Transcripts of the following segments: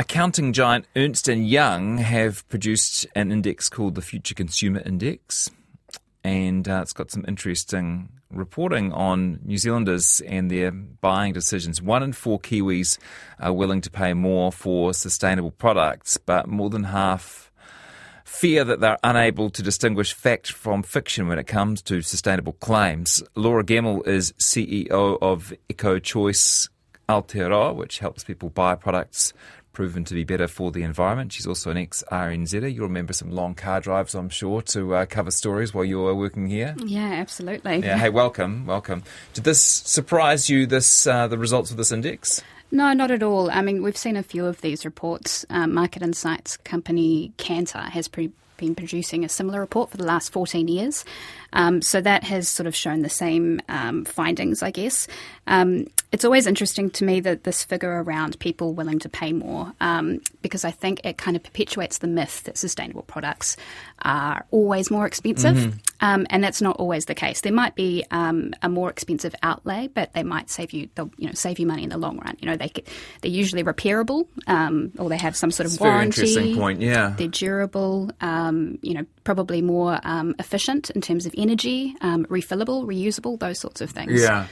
Accounting giant Ernst & Young have produced an index called the Future Consumer Index and uh, it's got some interesting reporting on New Zealanders and their buying decisions. One in four Kiwis are willing to pay more for sustainable products, but more than half fear that they're unable to distinguish fact from fiction when it comes to sustainable claims. Laura Gemmell is CEO of Eco Choice Aotearoa, which helps people buy products proven to be better for the environment. She's also an ex RNZer. You'll remember some long car drives, I'm sure, to uh, cover stories while you were working here. Yeah, absolutely. Yeah. Hey, welcome, welcome. Did this surprise you? This uh, the results of this index? No, not at all. I mean, we've seen a few of these reports. Um, market insights company Kantar has pre- been producing a similar report for the last 14 years. Um, so that has sort of shown the same um, findings, I guess. Um, it's always interesting to me that this figure around people willing to pay more, um, because I think it kind of perpetuates the myth that sustainable products are always more expensive, mm-hmm. Um, and that's not always the case. There might be um, a more expensive outlay, but they might save you, you know, save you money in the long run. You know, they they're usually repairable, or they have some sort of that's warranty. Very interesting point. Yeah, they're durable. you know, probably more efficient in terms of energy, um, refillable, reusable, those sorts of things. Yeah.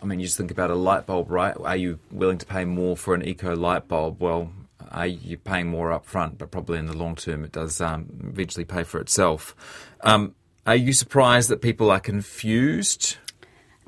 I mean, you just think about a light bulb, right? Are you willing to pay more for an eco light bulb? Well, are you paying more up front, but probably in the long term it does um, eventually pay for itself. Um, are you surprised that people are confused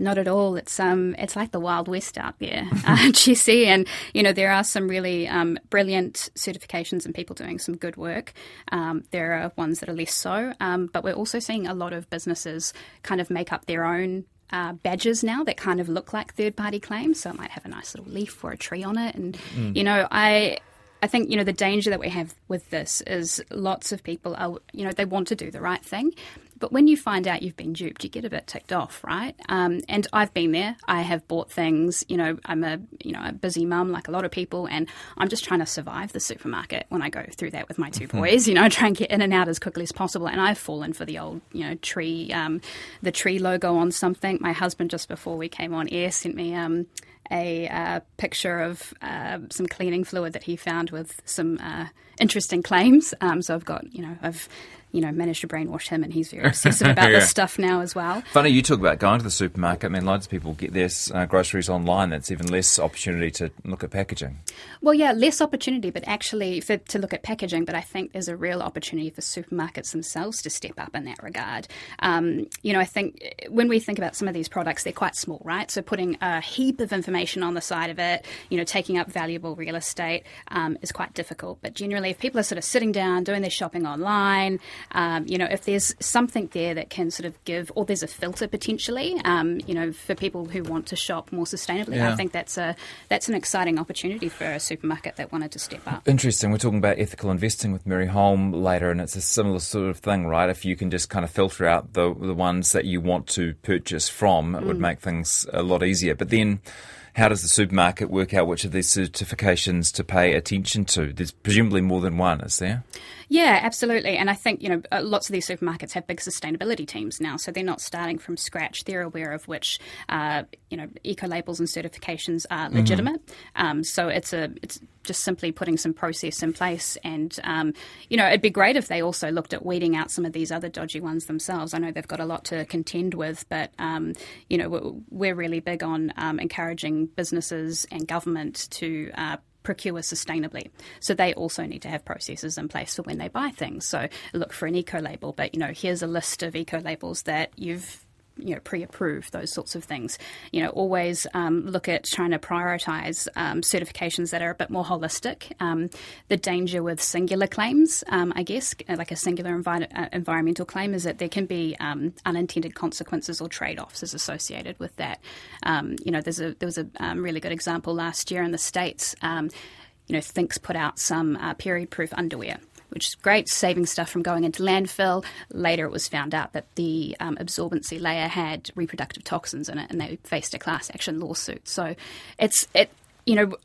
not at all. It's um, it's like the wild west out there, uh, Jesse. And you know there are some really um, brilliant certifications and people doing some good work. Um, there are ones that are less so, um, but we're also seeing a lot of businesses kind of make up their own uh, badges now that kind of look like third party claims. So it might have a nice little leaf or a tree on it. And, mm. you know, I. I think you know the danger that we have with this is lots of people are you know they want to do the right thing, but when you find out you've been duped, you get a bit ticked off, right? Um, and I've been there. I have bought things. You know, I'm a you know a busy mum like a lot of people, and I'm just trying to survive the supermarket when I go through that with my 2 mm-hmm. boys. You know, try and get in and out as quickly as possible. And I've fallen for the old you know tree, um, the tree logo on something. My husband just before we came on air sent me. Um, a uh, picture of uh, some cleaning fluid that he found with some uh, interesting claims. Um, so I've got, you know, I've you know, managed to brainwash him, and he's very obsessive about yeah. this stuff now as well. Funny you talk about going to the supermarket. I mean, loads of people get their uh, groceries online. That's even less opportunity to look at packaging. Well, yeah, less opportunity, but actually for, to look at packaging. But I think there's a real opportunity for supermarkets themselves to step up in that regard. Um, you know, I think when we think about some of these products, they're quite small, right? So putting a heap of information on the side of it, you know, taking up valuable real estate um, is quite difficult. But generally, if people are sort of sitting down doing their shopping online, um, you know, if there's something there that can sort of give, or there's a filter potentially, um, you know, for people who want to shop more sustainably, yeah. I think that's a that's an exciting opportunity for a supermarket that wanted to step up. Interesting. We're talking about ethical investing with Mary Holm later, and it's a similar sort of thing, right? If you can just kind of filter out the the ones that you want to purchase from, it mm. would make things a lot easier. But then how does the supermarket work out which of these certifications to pay attention to? There's presumably more than one, is there? Yeah, absolutely. And I think, you know, uh, lots of these supermarkets have big sustainability teams now, so they're not starting from scratch. They're aware of which, uh, you know, eco labels and certifications are mm-hmm. legitimate. Mm-hmm. Um, so it's a it's just simply putting some process in place. And, um, you know, it'd be great if they also looked at weeding out some of these other dodgy ones themselves. I know they've got a lot to contend with, but, um, you know, we're really big on um, encouraging businesses and government to uh, procure sustainably. So they also need to have processes in place for when they buy things. So look for an eco label, but you know, here's a list of eco labels that you've you know pre-approve those sorts of things. You know, always um, look at trying to prioritise um, certifications that are a bit more holistic. Um, the danger with singular claims, um, I guess, like a singular envi- uh, environmental claim, is that there can be um, unintended consequences or trade-offs as associated with that. Um, you know, there's a there was a really good example last year in the states. you know, Thinx put out some uh, period-proof underwear which is great, saving stuff from going into landfill. Later, it was found out that the um, absorbency layer had reproductive toxins in it, and they faced a class action lawsuit. So, it's it you know.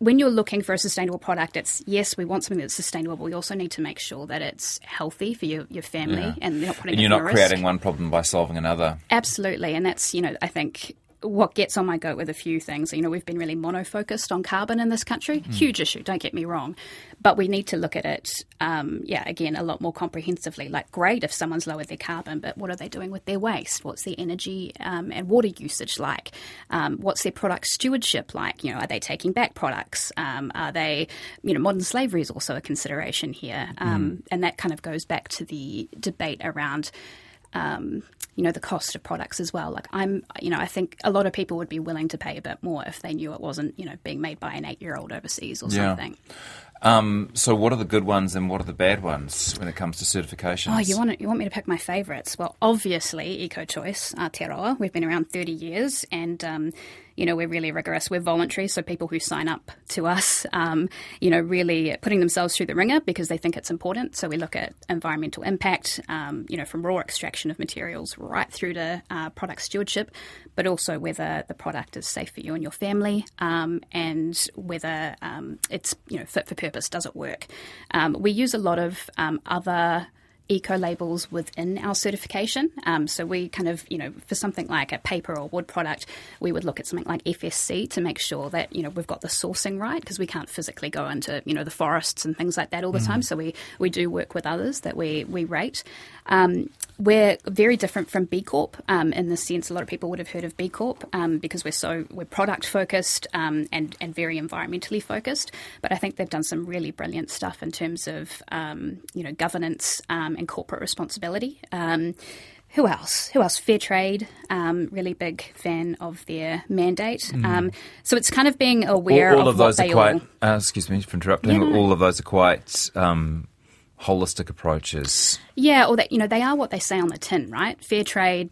When you're looking for a sustainable product, it's yes, we want something that's sustainable, but we also need to make sure that it's healthy for your, your family yeah. and you're not putting and you're not creating risk. one problem by solving another. Absolutely, and that's you know I think what gets on my goat with a few things. You know, we've been really monofocused on carbon in this country. Mm. Huge issue, don't get me wrong. But we need to look at it, um, yeah, again, a lot more comprehensively. Like, great if someone's lowered their carbon, but what are they doing with their waste? What's their energy um, and water usage like? Um, what's their product stewardship like? You know, are they taking back products? Um, are they, you know, modern slavery is also a consideration here. Mm. And that kind of goes back to the debate around um, you know the cost of products as well. Like I'm, you know, I think a lot of people would be willing to pay a bit more if they knew it wasn't, you know, being made by an eight-year-old overseas or yeah. something. Um, so, what are the good ones and what are the bad ones when it comes to certifications? Oh, you want you want me to pick my favourites? Well, obviously, EcoChoice, Aotearoa. We've been around thirty years, and um, you know, we're really rigorous. We're voluntary, so people who sign up to us, um, you know, really putting themselves through the ringer because they think it's important. So we look at environmental impact, um, you know, from raw extraction of materials right through to uh, product stewardship, but also whether the product is safe for you and your family, um, and whether um, it's you know fit for purpose. Does it work? Um, we use a lot of um, other eco labels within our certification. Um, so we kind of, you know, for something like a paper or wood product, we would look at something like FSC to make sure that you know we've got the sourcing right because we can't physically go into you know the forests and things like that all the mm. time. So we we do work with others that we we rate. Um, we're very different from B Corp um, in the sense a lot of people would have heard of B Corp um, because we're so we're product focused um, and and very environmentally focused. But I think they've done some really brilliant stuff in terms of um, you know governance um, and corporate responsibility. Um, who else? Who else? Fair Trade, um, really big fan of their mandate. Mm. Um, so it's kind of being aware all, all of, of those are quite. All... Uh, excuse me for interrupting. Yeah. All of those are quite um, holistic approaches. Yeah, or that you know they are what they say on the tin, right? Fair trade.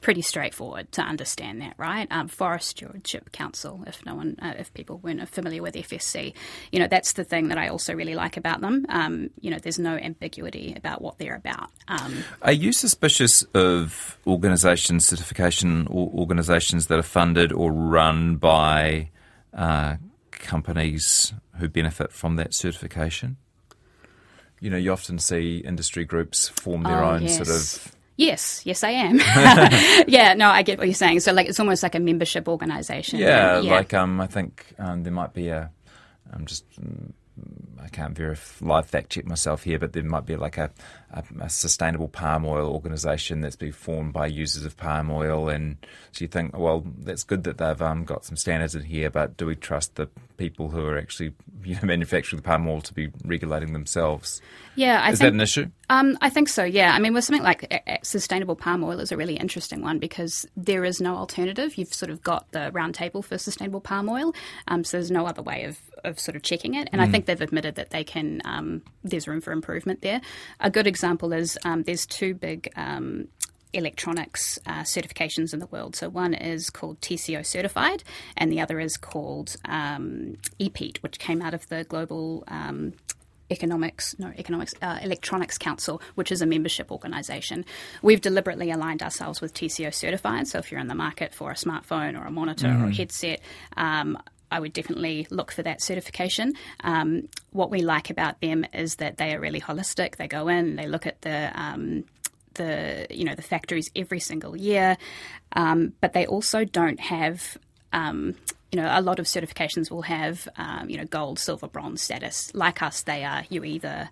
Pretty straightforward to understand that, right? Um, Forest Stewardship Council, if no one, uh, if people weren't familiar with FSC, you know that's the thing that I also really like about them. Um, you know, there's no ambiguity about what they're about. Um, are you suspicious of organisation certification or organisations that are funded or run by uh, companies who benefit from that certification? you know, you often see industry groups form their oh, own yes. sort of. Yes, yes, I am. yeah, no, I get what you're saying. So, like, it's almost like a membership organisation. Yeah, yeah, like um, I think um, there might be a. I'm just I can't verify live fact check myself here, but there might be like a, a, a, sustainable palm oil organisation that's been formed by users of palm oil, and so you think, well, that's good that they've um, got some standards in here, but do we trust the people who are actually you know, manufacturing the palm oil to be regulating themselves? Yeah, I is think, that an issue? Um, I think so. Yeah, I mean, with something like sustainable palm oil is a really interesting one because there is no alternative. You've sort of got the round table for sustainable palm oil, um, so there's no other way of of sort of checking it. And mm. I think they've admitted that they can. Um, there's room for improvement there. A good example is um, there's two big um, electronics uh, certifications in the world. So one is called TCO certified, and the other is called um, EPEAT, which came out of the global. Um, economics, no, economics, uh, electronics council, which is a membership organisation. We've deliberately aligned ourselves with TCO certified. So if you're in the market for a smartphone or a monitor mm. or a headset, um, I would definitely look for that certification. Um, what we like about them is that they are really holistic. They go in, they look at the um, the you know the factories every single year, um, but they also don't have. Um, you know, a lot of certifications will have, um, you know, gold, silver, bronze status. Like us, they are you either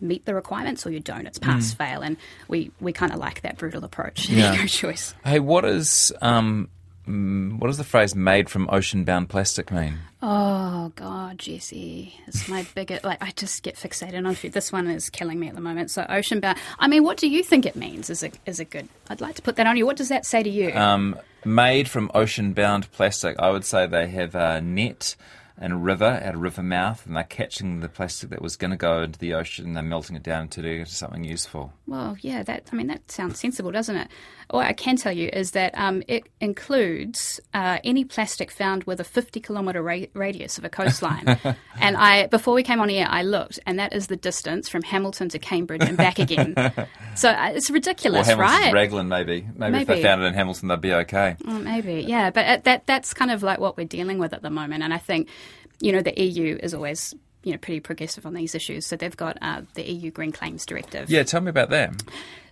meet the requirements or you don't. It's pass mm. fail, and we we kind of like that brutal approach. Yeah. choice. Hey, what is um, mm, what does the phrase "made from ocean-bound plastic" mean? Oh God, Jesse, it's my biggest. Like I just get fixated on food. This one is killing me at the moment. So ocean bound. I mean, what do you think it means? Is a is a good? I'd like to put that on you. What does that say to you? Um, made from ocean-bound plastic. I would say they have a net and a river at a river mouth, and they're catching the plastic that was going to go into the ocean. and They're melting it down to do into something useful. Well, yeah, that I mean that sounds sensible, doesn't it? What I can tell you is that um, it includes uh, any plastic found with a 50 kilometre ra- radius of a coastline. and I, before we came on air, I looked, and that is the distance from Hamilton to Cambridge and back again. so uh, it's ridiculous, Hamilton's right? Raglan, maybe. maybe. if they found it in Hamilton, they'd be okay. Oh, maybe, yeah. But uh, that that's kind of like what we're dealing with at the moment. And I think, you know, the EU is always you know pretty progressive on these issues. So they've got uh, the EU Green Claims Directive. Yeah, tell me about that.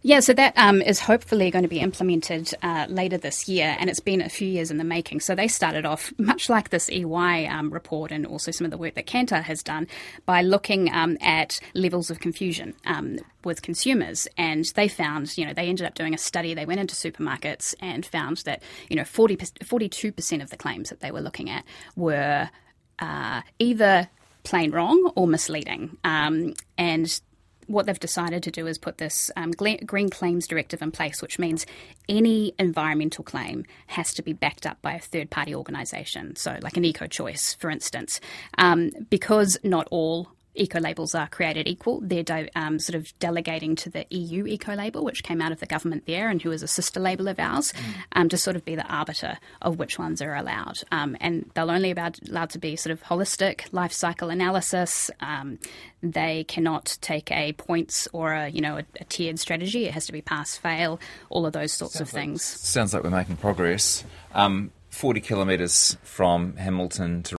Yeah, so that um, is hopefully going to be implemented uh, later this year, and it's been a few years in the making. So they started off much like this EY um, report, and also some of the work that Kantar has done, by looking um, at levels of confusion um, with consumers, and they found, you know, they ended up doing a study. They went into supermarkets and found that, you know, 42 percent of the claims that they were looking at were uh, either plain wrong or misleading, um, and what they've decided to do is put this um, Green Claims Directive in place, which means any environmental claim has to be backed up by a third party organisation. So, like an eco choice, for instance. Um, because not all eco labels are created equal, they're di- um, sort of delegating to the EU eco label, which came out of the government there and who is a sister label of ours, um, to sort of be the arbiter of which ones are allowed. Um, and they'll only be allowed to be sort of holistic life cycle analysis. Um, they cannot take a points or a you know a, a tiered strategy. It has to be pass fail, all of those sorts of things. Sounds like we're making progress. Um, 40 kilometres from Hamilton to